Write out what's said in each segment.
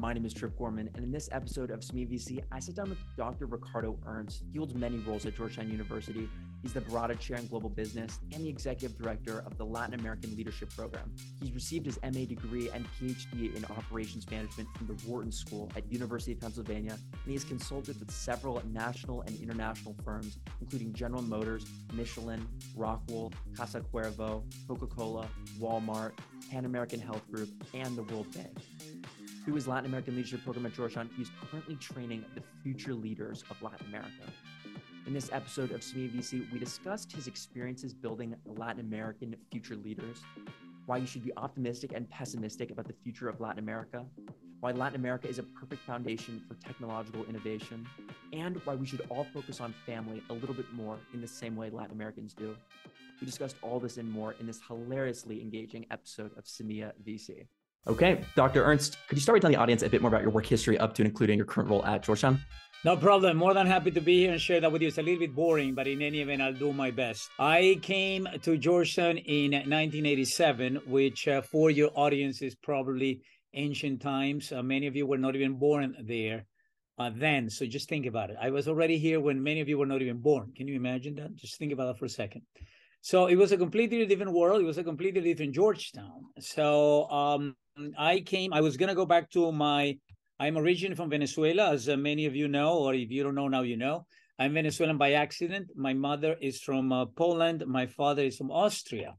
My name is Trip Gorman, and in this episode of Semilla VC, I sit down with Dr. Ricardo Ernst. He holds many roles at Georgetown University. He's the Baratta Chair in Global Business and the Executive Director of the Latin American Leadership Program. He's received his MA degree and PhD in Operations Management from the Wharton School at University of Pennsylvania, and he has consulted with several national and international firms, including General Motors, Michelin, Rockwool, Casa Cuervo, Coca-Cola, Walmart, Pan American Health Group, and the World Bank. Through his Latin American Leadership Program at Georgetown, he's currently training the future leaders of Latin America. In this episode of Semilla VC, we discussed his experiences building Latin American future leaders, why you should be optimistic and pessimistic about the future of Latin America, why Latin America is a perfect foundation for technological innovation, and why we should all focus on family a little bit more in the same way Latin Americans do. We discussed all this and more in this hilariously engaging episode of Semilla VC. Okay, Dr. Ernst, could you start by telling the audience a bit more about your work history up to and including your current role at Georgetown? No problem. More than happy to be here and share that with you. It's a little bit boring, but in any event, I'll do my best. I came to Georgetown in 1987, which uh, for your audience is probably ancient times. Uh, many of you were not even born there uh, then. So just think about it. I was already here when many of you were not even born. Can you imagine that? Just think about that for a second. So it was a completely different world. It was a completely different Georgetown. So um, I came, I was going to go back to my, I'm originally from Venezuela, as uh, many of you know, or if you don't know now, you know. I'm Venezuelan by accident. My mother is from uh, Poland. My father is from Austria.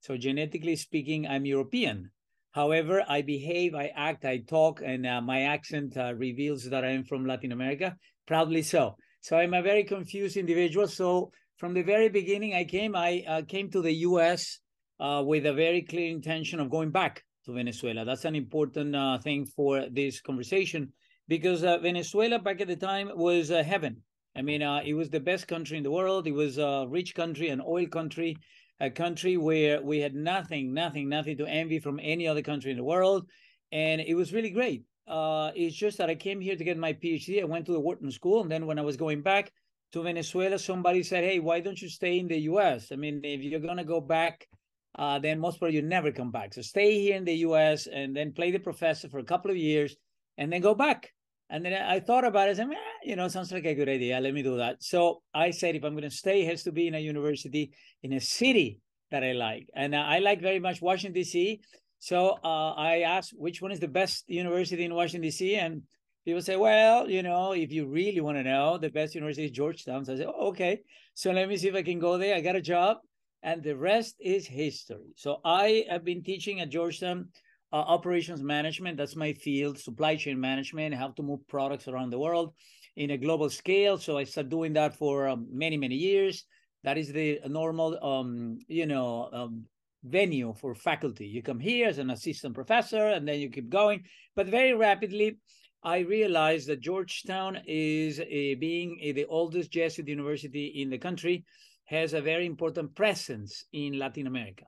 So genetically speaking, I'm European. However, I behave, I act, I talk, and uh, my accent uh, reveals that I am from Latin America. Proudly so. So I'm a very confused individual. So from the very beginning, I came. I uh, came to the U.S. Uh, with a very clear intention of going back to Venezuela. That's an important uh, thing for this conversation because uh, Venezuela back at the time was uh, heaven. I mean, uh, it was the best country in the world. It was a rich country, an oil country, a country where we had nothing, nothing, nothing to envy from any other country in the world. And it was really great. Uh, it's just that I came here to get my PhD. I went to the Wharton School. And then when I was going back to Venezuela, somebody said, Hey, why don't you stay in the US? I mean, if you're going to go back uh, then most probably you never come back. So stay here in the U.S. and then play the professor for a couple of years, and then go back. And then I thought about it. I said, eh, you know, sounds like a good idea. Let me do that. So I said, if I'm going to stay, it has to be in a university in a city that I like, and I like very much Washington D.C. So uh, I asked, which one is the best university in Washington D.C. and people say, well, you know, if you really want to know, the best university is Georgetown. So I said, oh, okay. So let me see if I can go there. I got a job and the rest is history. So I have been teaching at Georgetown uh, operations management. That's my field, supply chain management, how to move products around the world in a global scale. So I started doing that for um, many, many years. That is the normal, um, you know, um, venue for faculty. You come here as an assistant professor, and then you keep going. But very rapidly, I realized that Georgetown is a, being a, the oldest Jesuit university in the country has a very important presence in Latin America.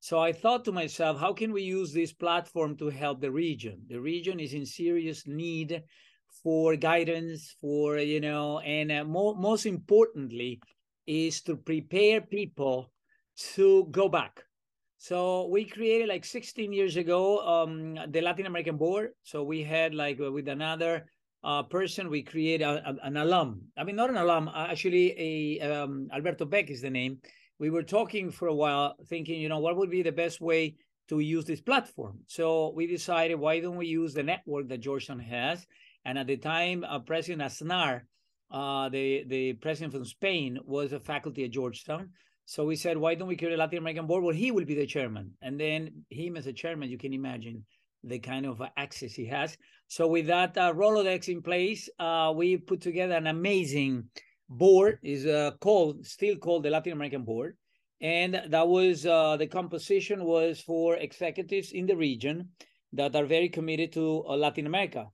So I thought to myself, how can we use this platform to help the region? The region is in serious need for guidance, for, you know, and uh, mo- most importantly, is to prepare people to go back. So we created like 16 years ago um, the Latin American board. So we had like with another uh, person, we create a, a, an alum. I mean, not an alum, actually, a um, Alberto Beck is the name. We were talking for a while, thinking, you know, what would be the best way to use this platform? So we decided, why don't we use the network that Georgetown has? And at the time, uh, President Aznar, uh, the the president from Spain, was a faculty at Georgetown. So we said, why don't we create a Latin American board? Well, he will be the chairman, and then him as a chairman, you can imagine the kind of access he has. So with that uh, Rolodex in place, uh, we put together an amazing board. is uh, called still called the Latin American Board, and that was uh, the composition was for executives in the region that are very committed to uh, Latin America.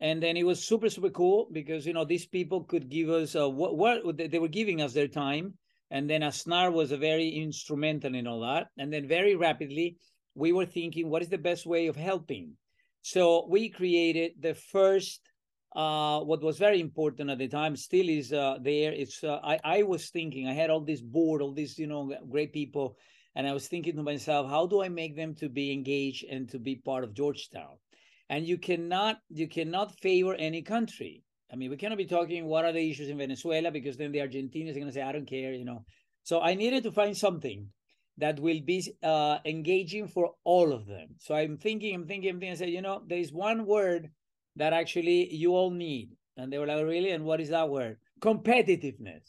And then it was super super cool because you know these people could give us uh, what, what they were giving us their time, and then Aznar was a very instrumental in all that. And then very rapidly we were thinking, what is the best way of helping? So we created the first, uh, what was very important at the time, still is uh, there. It's uh, I, I was thinking, I had all this board, all these, you know, great people. And I was thinking to myself, how do I make them to be engaged and to be part of Georgetown? and you cannot you cannot favor any country. I mean, we cannot be talking what are the issues in Venezuela because then the Argentinians are going to say, I don't care, you know. So I needed to find something that will be uh, engaging for all of them. So I'm thinking, I'm thinking, I'm thinking. I said, you know, there is one word that actually you all need, and they were like, really? And what is that word? Competitiveness.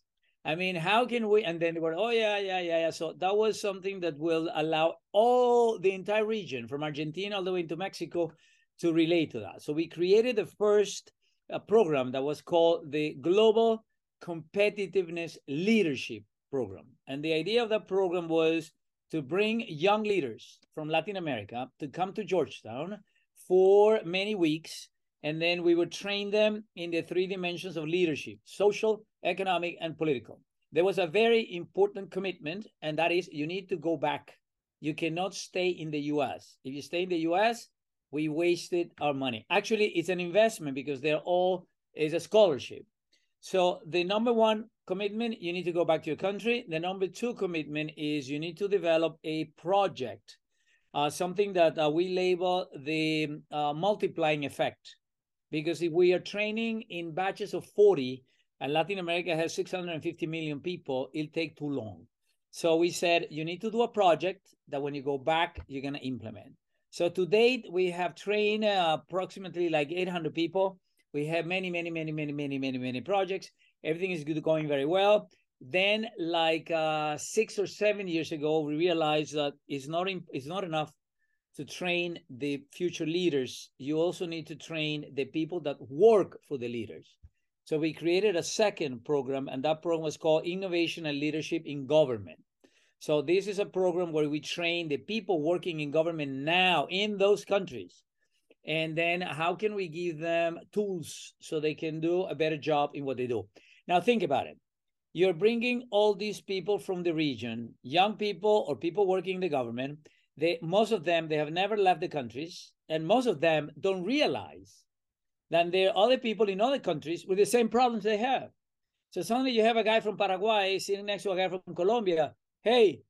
I mean, how can we? And then they were, oh yeah, yeah, yeah, yeah. So that was something that will allow all the entire region, from Argentina all the way into Mexico, to relate to that. So we created the first uh, program that was called the Global Competitiveness Leadership Program. And the idea of that program was to bring young leaders from Latin America to come to Georgetown for many weeks. And then we would train them in the three dimensions of leadership social, economic, and political. There was a very important commitment, and that is you need to go back. You cannot stay in the US. If you stay in the US, we wasted our money. Actually, it's an investment because they're all is a scholarship. So the number one commitment, you need to go back to your country. The number two commitment is you need to develop a project, uh, something that uh, we label the uh, multiplying effect. Because if we are training in batches of 40 and Latin America has 650 million people, it'll take too long. So we said you need to do a project that when you go back, you're going to implement. So to date, we have trained uh, approximately like 800 people. We have many, many, many, many, many, many, many projects. Everything is good, going very well. Then, like uh, six or seven years ago, we realized that it's not it's not enough to train the future leaders. You also need to train the people that work for the leaders. So we created a second program, and that program was called Innovation and Leadership in Government. So this is a program where we train the people working in government now in those countries. And then how can we give them tools so they can do a better job in what they do? Now think about it. You're bringing all these people from the region, young people or people working in the government. They most of them they have never left the countries, and most of them don't realize that there are other people in other countries with the same problems they have. So suddenly you have a guy from Paraguay sitting next to a guy from Colombia hey,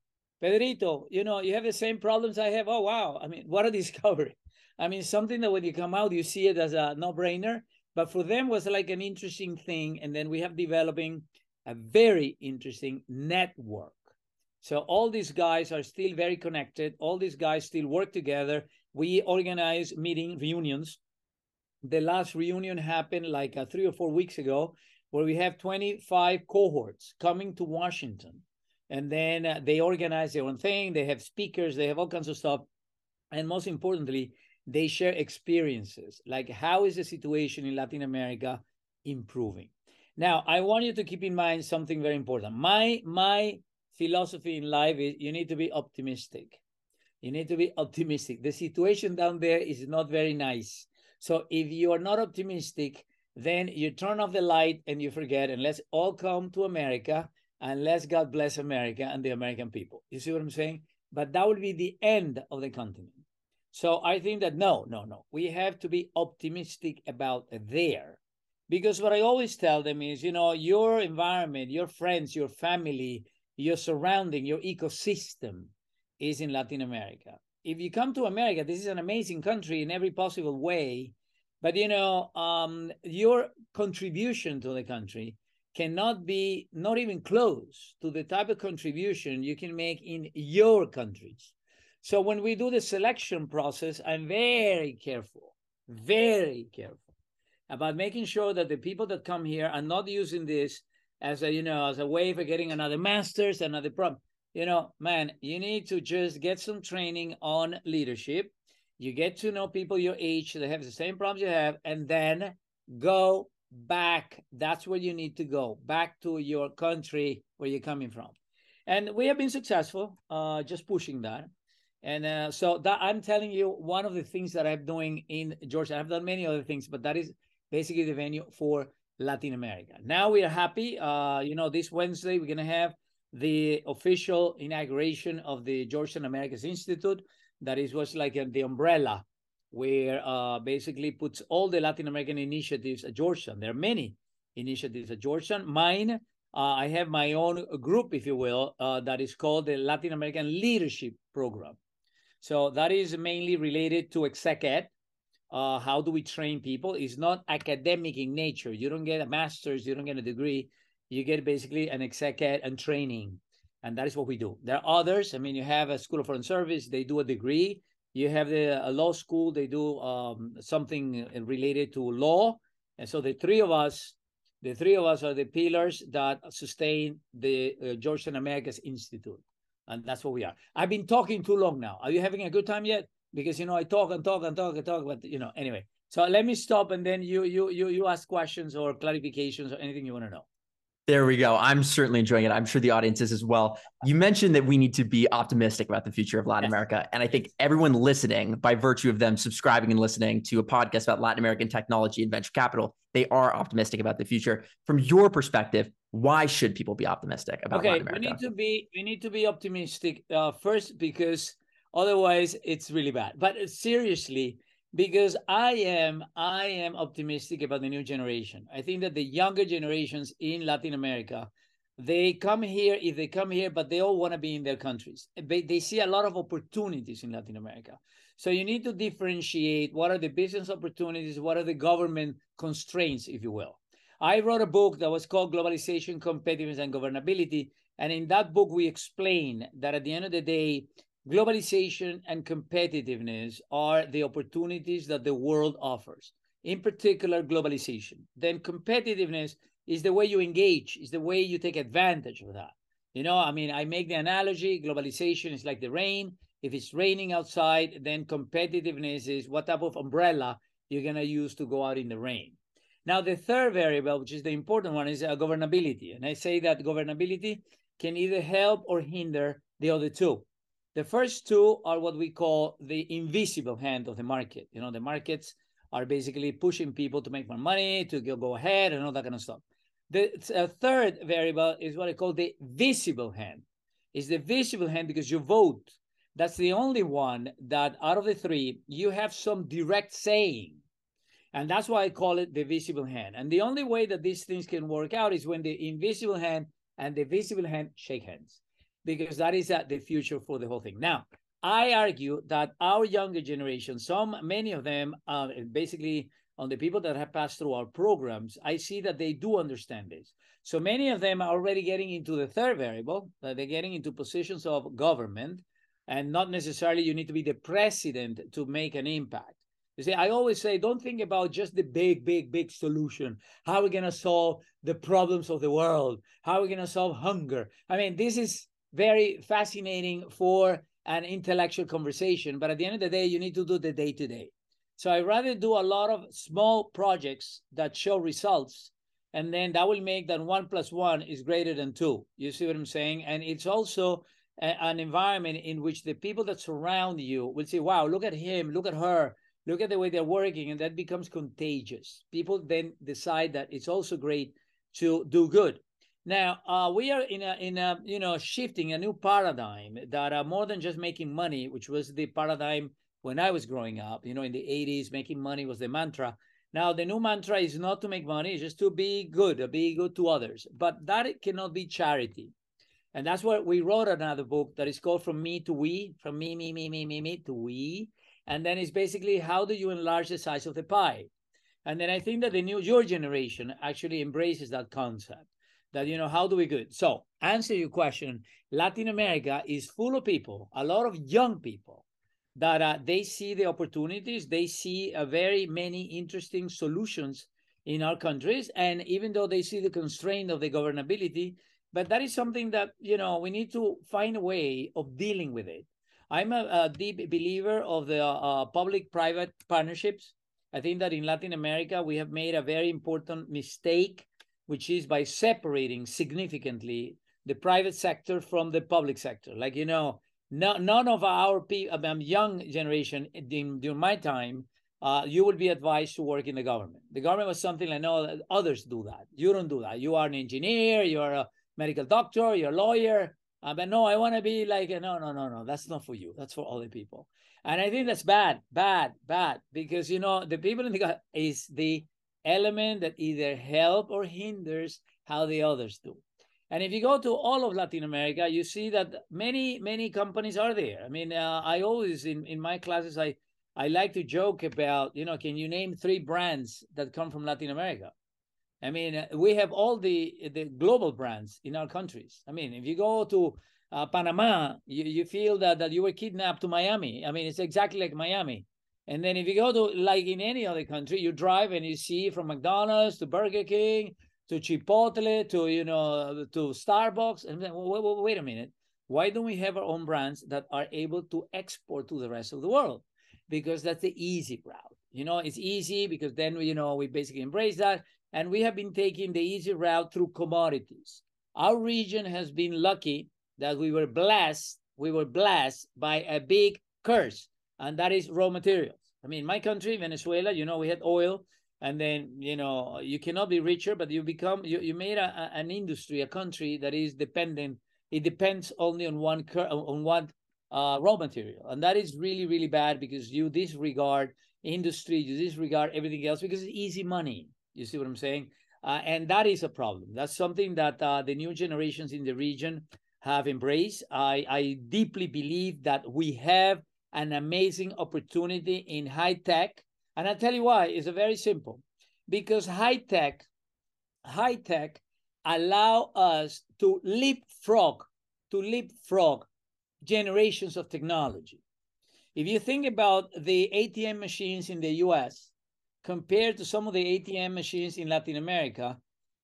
Pedrito, you know, you have the same problems I have. Oh, wow. I mean, what a discovery. I mean, something that when you come out, you see it as a no brainer, but for them was like an interesting thing. And then we have developing a very interesting network. So all these guys are still very connected. All these guys still work together. We organize meeting reunions. The last reunion happened like uh, three or four weeks ago, where we have 25 cohorts coming to Washington and then uh, they organize their own thing they have speakers they have all kinds of stuff and most importantly they share experiences like how is the situation in latin america improving now i want you to keep in mind something very important my my philosophy in life is you need to be optimistic you need to be optimistic the situation down there is not very nice so if you are not optimistic then you turn off the light and you forget and let's all come to america unless God bless America and the American people. You see what I'm saying? But that will be the end of the continent. So I think that no, no, no. We have to be optimistic about there. Because what I always tell them is, you know, your environment, your friends, your family, your surrounding, your ecosystem is in Latin America. If you come to America, this is an amazing country in every possible way. But you know, um, your contribution to the country cannot be not even close to the type of contribution you can make in your countries. So when we do the selection process, I'm very careful, very careful about making sure that the people that come here are not using this as a you know as a way for getting another master's, another problem. You know, man, you need to just get some training on leadership. You get to know people your age that have the same problems you have, and then go back. That's where you need to go, back to your country where you're coming from. And we have been successful, uh, just pushing that. And uh, so that I'm telling you, one of the things that I'm doing in Georgia, I've done many other things, but that is basically the venue for Latin America. Now we are happy. Uh, you know, this Wednesday we're gonna have the official inauguration of the Georgetown Americas Institute. That is was like a, the umbrella where uh, basically puts all the Latin American initiatives at Georgetown. There are many initiatives at Georgetown. Mine, uh, I have my own group, if you will, uh, that is called the Latin American Leadership Program. So that is mainly related to exec ed. uh, how do we train people is not academic in nature. You don't get a master's, you don't get a degree. You get basically an exec ed and training. And that is what we do. There are others. I mean, you have a School of Foreign Service, they do a degree. You have the a law school, they do um, something related to law. And so the three of us, the three of us are the pillars that sustain the uh, Georgetown Americas Institute. And that's what we are. I've been talking too long now. Are you having a good time yet? because you know I talk and talk and talk and talk, but you know anyway. So let me stop and then you you you you ask questions or clarifications or anything you want to know. There we go. I'm certainly enjoying it. I'm sure the audience is as well. You mentioned that we need to be optimistic about the future of Latin yes. America. And I think everyone listening, by virtue of them subscribing and listening to a podcast about Latin American technology and venture capital, they are optimistic about the future. From your perspective, why should people be optimistic about okay, Latin America? We need to be we need to be optimistic uh, first because Otherwise, it's really bad. But seriously, because I am I am optimistic about the new generation. I think that the younger generations in Latin America, they come here if they come here, but they all want to be in their countries. They, they see a lot of opportunities in Latin America. So you need to differentiate what are the business opportunities, what are the government constraints, if you will. I wrote a book that was called Globalization, Competitiveness, and Governability. And in that book, we explain that at the end of the day, globalization and competitiveness are the opportunities that the world offers, in particular, globalization. Then competitiveness is the way you engage, is the way you take advantage of that. You know, I mean, I make the analogy globalization is like the rain. If it's raining outside, then competitiveness is what type of umbrella you're going to use to go out in the rain. Now, the third variable, which is the important one, is uh, governability. And I say that governability can either help or hinder the other two. The first two are what we call the invisible hand of the market. You know, the markets are basically pushing people to make more money, to go ahead, and all that kind of stuff. The uh, third variable is what I call the visible hand. Is the visible hand because you vote. That's the only one that out of the three you have some direct saying, and that's why I call it the visible hand. And the only way that these things can work out is when the invisible hand and the visible hand shake hands because that is uh, the future for the whole thing. Now, I argue that our younger generation, some, many of them, uh, basically on the people that have passed through our programs, I see that they do understand this. So many of them are already getting into the third variable, that they're getting into positions of government, and not necessarily you need to be the president to make an impact. You see, I always say, don't think about just the big, big, big solution. How are we going to solve the problems of the world? How are we going to solve hunger? I mean, this is very fascinating for an intellectual conversation. But at the end of the day, you need to do the day to day. So I rather do a lot of small projects that show results, and then that will make that one plus one is greater than two. You see what I'm saying? And it's also a, an environment in which the people that surround you will say, "Wow, look at him, look at her." Look at the way they're working, and that becomes contagious. People then decide that it's also great to do good. Now uh, we are in a in a you know shifting a new paradigm that are more than just making money, which was the paradigm when I was growing up. You know, in the '80s, making money was the mantra. Now the new mantra is not to make money; it's just to be good, be good to others. But that cannot be charity, and that's why we wrote another book that is called "From Me to We," from me, me, me, me, me, me to we, and then it's basically how do you enlarge the size of the pie. And then I think that the new your generation actually embraces that concept that you know how do we it so answer your question latin america is full of people a lot of young people that uh, they see the opportunities they see a very many interesting solutions in our countries and even though they see the constraint of the governability but that is something that you know we need to find a way of dealing with it i'm a, a deep believer of the uh, public private partnerships i think that in latin america we have made a very important mistake which is by separating significantly the private sector from the public sector. Like, you know, no, none of our people, young generation in, during my time, uh, you will be advised to work in the government. The government was something like, no, others do that. You don't do that. You are an engineer, you're a medical doctor, you're a lawyer. Uh, but no, I want to be like, no, no, no, no, that's not for you. That's for other people. And I think that's bad, bad, bad, because, you know, the people in the is the element that either help or hinders how the others do. And if you go to all of Latin America, you see that many, many companies are there. I mean, uh, I always in, in my classes, I I like to joke about, you know, can you name three brands that come from Latin America? I mean, uh, we have all the the global brands in our countries. I mean, if you go to uh, Panama, you, you feel that, that you were kidnapped to Miami. I mean, it's exactly like Miami. And then if you go to like in any other country, you drive and you see from McDonald's to Burger King to Chipotle to you know to Starbucks. And then wait, wait, wait a minute, why don't we have our own brands that are able to export to the rest of the world? Because that's the easy route. You know, it's easy because then you know we basically embrace that, and we have been taking the easy route through commodities. Our region has been lucky that we were blessed, we were blessed by a big curse, and that is raw materials. I mean, my country, Venezuela, you know, we had oil, and then you know, you cannot be richer, but you become you, you made a, an industry, a country that is dependent. It depends only on one cur- on one uh, raw material, and that is really really bad because you disregard industry, you disregard everything else because it's easy money. You see what I'm saying? Uh, and that is a problem. That's something that uh, the new generations in the region have embraced. I, I deeply believe that we have an amazing opportunity in high tech. And I'll tell you why. It's a very simple. Because high tech, high tech allow us to leapfrog, to leapfrog generations of technology. If you think about the ATM machines in the US compared to some of the ATM machines in Latin America,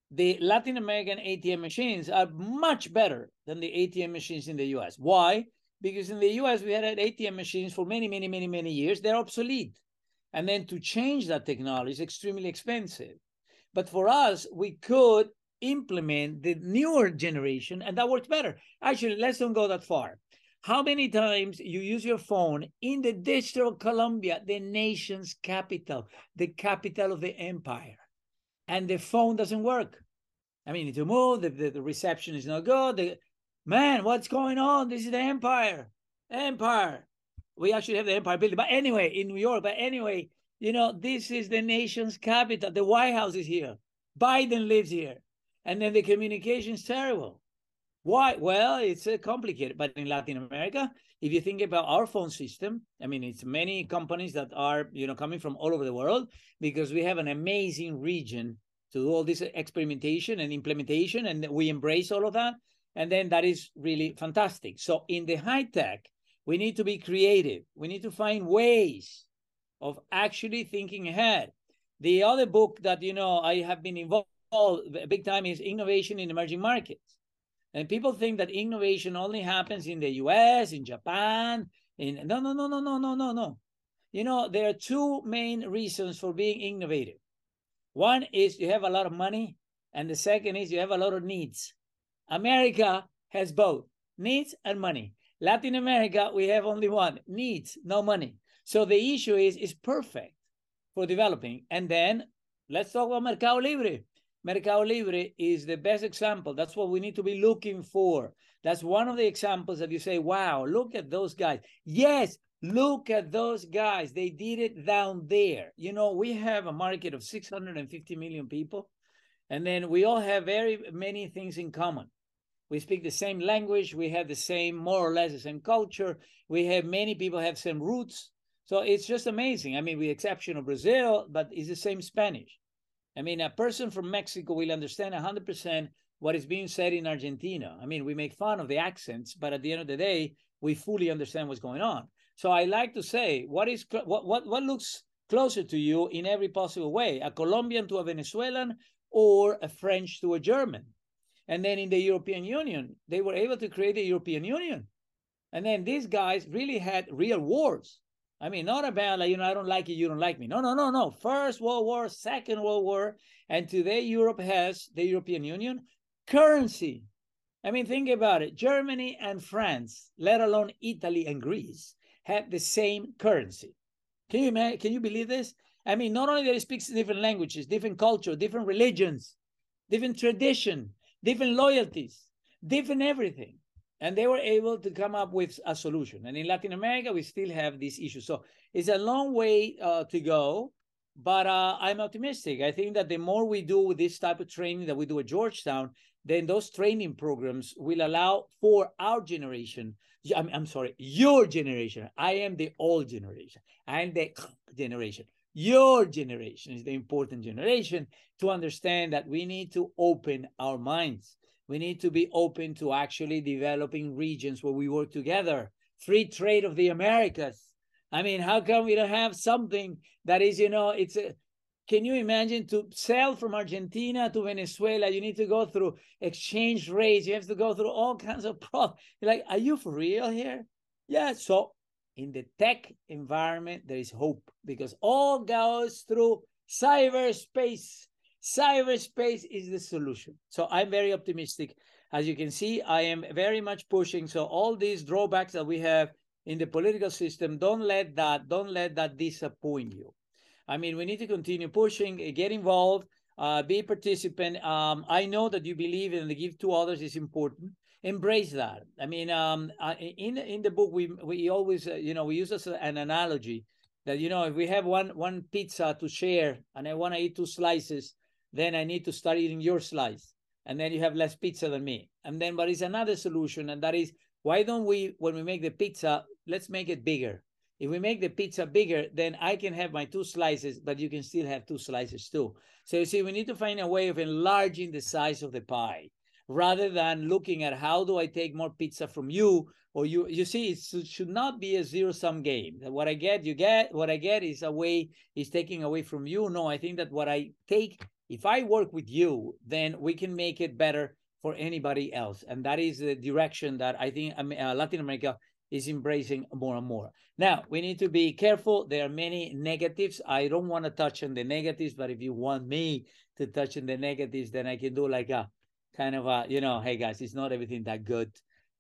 the Latin American ATM machines are much better than the ATM machines in the US. Why? Because in the US, we had ATM machines for many, many, many, many years. They're obsolete. And then to change that technology is extremely expensive. But for us, we could implement the newer generation, and that worked better. Actually, let's don't go that far. How many times you use your phone in the District of Columbia, the nation's capital, the capital of the empire? and the phone doesn't work. I mean, you need to move, the, the, the reception is not good. The, man, what's going on? This is the Empire. Empire. We actually have the Empire building. But anyway, in New York, but anyway, you know, this is the nation's capital. The White House is here. Biden lives here. And then the communication is terrible. Why? Well, it's uh, complicated. But in Latin America, if you think about our phone system, I mean, it's many companies that are, you know, coming from all over the world because we have an amazing region to do all this experimentation and implementation, and we embrace all of that. And then that is really fantastic. So in the high tech, we need to be creative. We need to find ways of actually thinking ahead. The other book that you know I have been involved big time is innovation in emerging markets and people think that innovation only happens in the US, in Japan, in no, no, no, no, no, no, no, no. You know, there are two main reasons for being innovative. One is you have a lot of money, and the second is you have a lot of needs. America has both needs and money. Latin America, we have only one needs, no money. So the issue is is perfect for developing. And then let's talk about Mercado Libre. Mercado Libre is the best example. That's what we need to be looking for. That's one of the examples that you say, wow, look at those guys. Yes, look at those guys. They did it down there. You know, we have a market of 650 million people, and then we all have very many things in common. We speak the same language. We have the same, more or less, the same culture. We have many people have same roots. So it's just amazing. I mean, with exception of Brazil, but it's the same Spanish. I mean, a person from Mexico will understand 100% what is being said in Argentina. I mean, we make fun of the accents, but at the end of the day, we fully understand what's going on. So I like to say, what is what what what looks closer to you in every possible way? A Colombian to a Venezuelan, or a French to a German. And then in the European Union, they were able to create the European Union. And then these guys really had real wars. I mean, not about like, you know, I don't like you, you don't like me. No, no, no, no. First World War, Second World War. And today Europe has the European Union currency. I mean, think about it. Germany and France, let alone Italy and Greece, have the same currency. Can you imagine, can you believe this? I mean, not only that it speaks different languages, different culture, different religions, different tradition, different loyalties, different everything and they were able to come up with a solution. And in Latin America, we still have this issue. So it's a long way uh, to go, but uh, I'm optimistic. I think that the more we do with this type of training that we do at Georgetown, then those training programs will allow for our generation. I'm, I'm sorry, your generation. I am the old generation. I'm the generation. Your generation is the important generation to understand that we need to open our minds. We need to be open to actually developing regions where we work together. Free trade of the Americas. I mean, how come we don't have something that is, you know, it's a, can you imagine to sell from Argentina to Venezuela? You need to go through exchange rates. You have to go through all kinds of problems. Like, are you for real here? Yeah. So in the tech environment, there is hope because all goes through cyberspace. Cyberspace is the solution. So I'm very optimistic. As you can see, I am very much pushing. So all these drawbacks that we have in the political system, don't let that, don't let that disappoint you. I mean, we need to continue pushing, eh, get involved, uh, be a participant. Um, I know that you believe in the give to others is important. Embrace that. I mean, um, in in the book, we we always, uh, you know, we use as an analogy that you know, if we have one one pizza to share and I want to eat two slices, then I need to start eating your slice, and then you have less pizza than me. And then, but it's another solution, and that is why don't we, when we make the pizza, let's make it bigger if we make the pizza bigger, then I can have my two slices, but you can still have two slices too. So you see, we need to find a way of enlarging the size of the pie rather than looking at how do I take more pizza from you or you. You see, it should not be a zero sum game. What I get, you get. What I get is a way is taking away from you. No, I think that what I take, if I work with you, then we can make it better for anybody else, and that is the direction that I think uh, Latin America is embracing more and more. Now, we need to be careful. There are many negatives. I don't want to touch on the negatives, but if you want me to touch on the negatives, then I can do like a kind of a, you know, hey guys, it's not everything that good.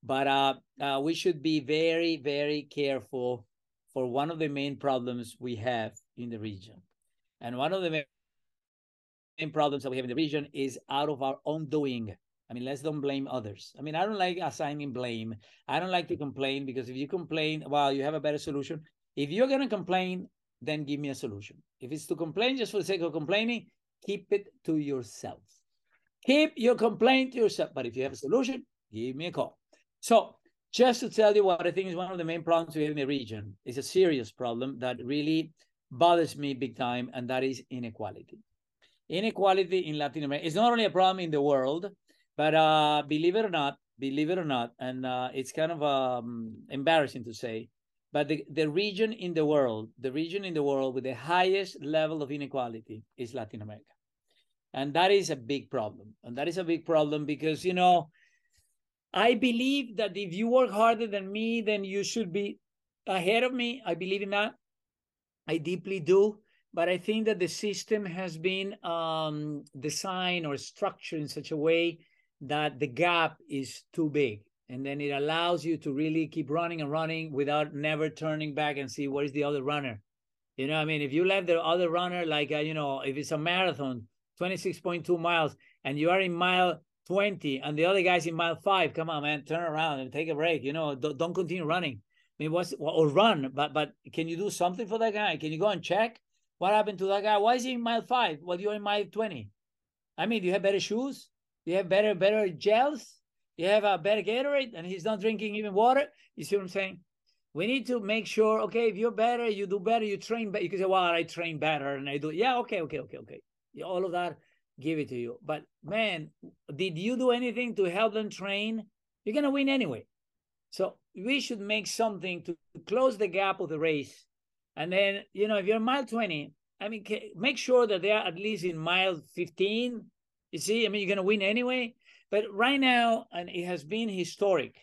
But uh, uh, we should be very, very careful for one of the main problems we have in the region. And one of the main problems that we have in the region is out of our own doing. I mean, let's don't blame others. I mean, I don't like assigning blame. I don't like to complain because if you complain, well, you have a better solution. If you're going to complain, then give me a solution. If it's to complain just for the sake of complaining, keep it to yourself. Keep your complaint to yourself. But if you have a solution, give me a call. So, just to tell you what I think is one of the main problems we have in the region, is a serious problem that really bothers me big time, and that is inequality. Inequality in Latin America is not only a problem in the world, but uh, believe it or not, believe it or not, and uh, it's kind of um, embarrassing to say, but the, the region in the world, the region in the world with the highest level of inequality is Latin America. And that is a big problem. And that is a big problem because, you know, I believe that if you work harder than me, then you should be ahead of me. I believe in that. I deeply do. But I think that the system has been um, designed or structured in such a way that the gap is too big. And then it allows you to really keep running and running without never turning back and see what is the other runner. You know i mean? If you let the other runner like uh, you know if it's a marathon 26.2 miles and you are in mile 20 and the other guy's in mile 5 come on man turn around and take a break you know don't, don't continue running. I mean what's or run but but can you do something for that guy? Can you go and check what happened to that guy why is he in mile 5 well you're in mile 20 i mean do you have better shoes Do you have better better gels. You have a better Gatorade, and he's not drinking even water. You see what I'm saying? We need to make sure. Okay, if you're better, you do better. You train better. You can say, "Well, I train better, and I do." Yeah, okay, okay, okay, okay. All of that, give it to you. But man, did you do anything to help them train? You're gonna win anyway. So we should make something to close the gap of the race. And then, you know, if you're mile 20, I mean, make sure that they are at least in mile 15 you see, I mean, you're going to win anyway. But right now, and it has been historic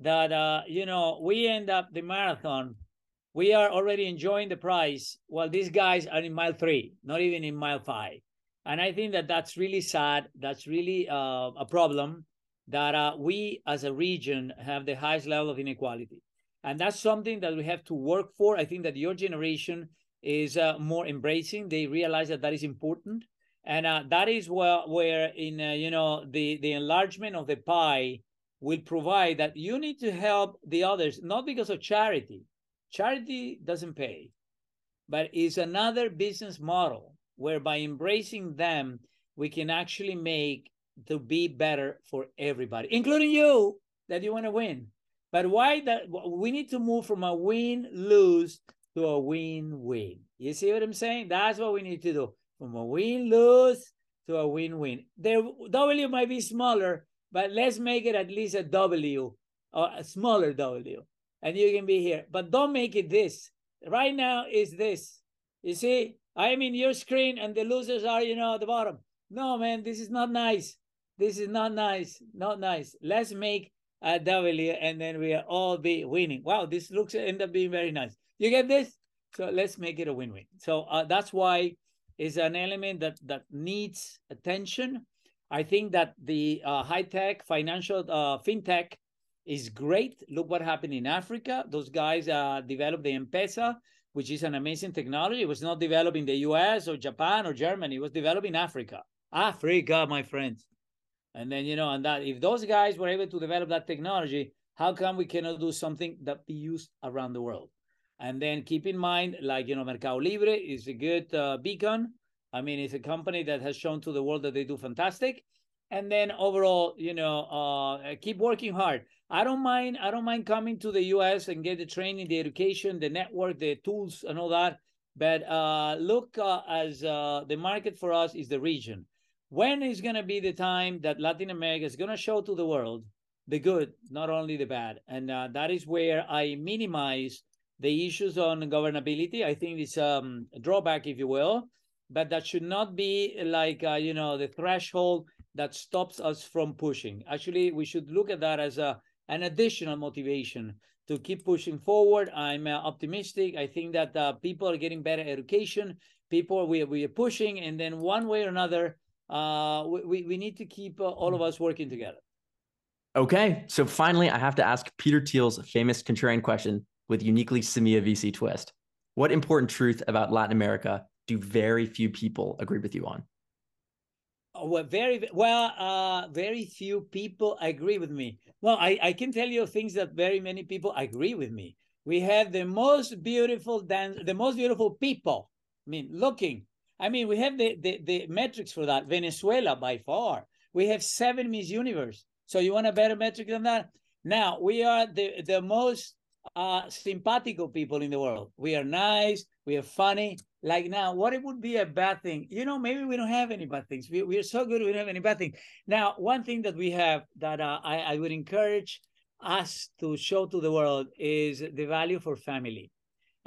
that, uh, you know, we end up the marathon. We are already enjoying the prize while these guys are in mile three, not even in mile five. And I think that that's really sad. That's really uh, a problem that uh, we as a region have the highest level of inequality. And that's something that we have to work for. I think that your generation is uh, more embracing. They realize that that is important and uh, that is where where in uh, you know the the enlargement of the pie will provide that you need to help the others not because of charity charity doesn't pay but is another business model where by embracing them, we can actually make to be better for everybody, including you that you want to win. But why that we need to move from a win lose to a win win. You see what I'm saying? That's what we need to do. From a win lose to a win win. The W might be smaller, but let's make it at least a W or a smaller W. And you can be here. But don't make it this. Right now is this. You see? I'm in your screen and the losers are, you know, at the bottom. No, man, this is not nice. This is not nice. Not nice. Let's make a W and then we are all be winning. Wow, this looks end up being very nice. You get this? So let's make it a win-win. So uh, that's why it's an element that that needs attention. I think that the uh, high-tech financial uh, fintech is great. Look what happened in Africa. Those guys uh, developed the M-Pesa, which is an amazing technology. It was not developed in the US or Japan or Germany. It was developed in Africa. Africa, my friends. And then, you know, and that if those guys were able to develop that technology, how come we cannot do something that be used around the world? And then keep in mind, like, you know, Mercado Libre is a good uh, beacon. I mean, it's a company that has shown to the world that they do fantastic. And then overall, you know, uh, keep working hard. I don't mind. I don't mind coming to the U.S. and get the training, the education, the network, the tools, and all that. But uh, look, uh, as uh, the market for us is the region when is going to be the time that Latin America is going to show to the world the good, not only the bad? And uh, that is where I minimize the issues on governability. I think it's um, a drawback, if you will, but that should not be like, uh, you know, the threshold that stops us from pushing. Actually, we should look at that as a, an additional motivation to keep pushing forward. I'm uh, optimistic. I think that uh, people are getting better education. People, we, we are pushing, and then one way or another, uh, we, we need to keep uh, all of us working together. Okay. So finally, I have to ask Peter Thiel's famous contrarian question with uniquely Semilla VC twist. What important truth about Latin America do very few people agree with you on? Oh, well, very well. Uh, very few people agree with me. Well, I, I can tell you things that very many people agree with me. We have the most beautiful dance, the most beautiful people. I mean, looking I mean, we have the, the, the metrics for that. Venezuela by far. We have seven Miss Universe. So you want a better metric than that? Now we are the, the most uh simpatico people in the world. We are nice, we are funny. Like now, what it would be a bad thing? You know, maybe we don't have any bad things. We, we are so good, we don't have any bad things. Now, one thing that we have that uh, I, I would encourage us to show to the world is the value for family.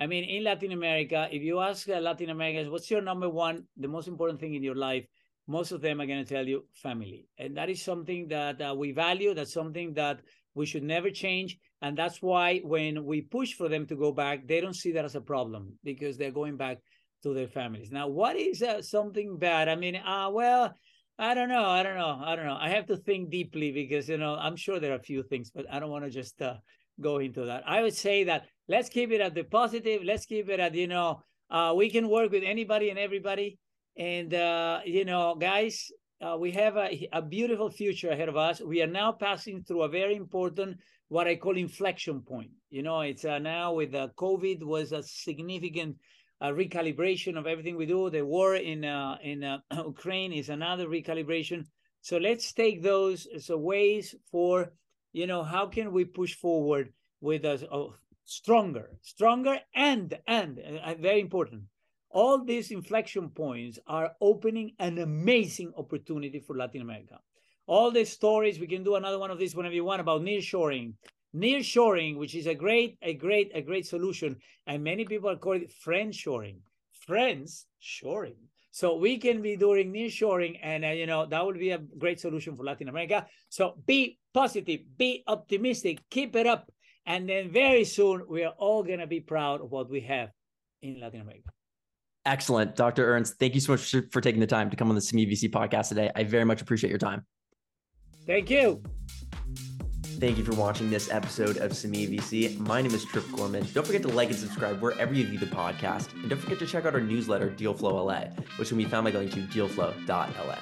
I mean, in Latin America, if you ask Latin Americans, what's your number one, the most important thing in your life? Most of them are going to tell you family. And that is something that uh, we value. That's something that we should never change. And that's why when we push for them to go back, they don't see that as a problem because they're going back to their families. Now, what is uh, something bad? I mean, uh, well, I don't know. I don't know. I don't know. I have to think deeply because, you know, I'm sure there are a few things, but I don't want to just uh, go into that. I would say that let's keep it at the positive. Let's keep it at, you know, uh, we can work with anybody and everybody. And, uh, you know, guys, uh, we have a, a beautiful future ahead of us. We are now passing through a very important, what I call inflection point. You know, it's uh, now with uh, COVID was a significant uh, recalibration of everything we do. The war in uh, in uh, Ukraine is another recalibration. So let's take those as a ways for you know, how can we push forward with us oh, stronger, stronger, and and very important. All these inflection points are opening an amazing opportunity for Latin America. All the stories we can do another one of these whenever you want about nearshoring, nearshoring, which is a great, a great, a great solution, and many people are calling it friend shoring, friends shoring. So we can be doing nearshoring, and uh, you know that would be a great solution for Latin America. So be positive, be optimistic, keep it up, and then very soon we are all gonna be proud of what we have in Latin America. Excellent, Dr. Ernst. Thank you so much for taking the time to come on the Semilla VC podcast today. I very much appreciate your time. Thank you. Thank you for watching this episode of Semilla VC. My name is Trip Gorman. Don't forget to like and subscribe wherever you view the podcast. And don't forget to check out our newsletter, Dealflow LA, which can be found by going to dealflow.la.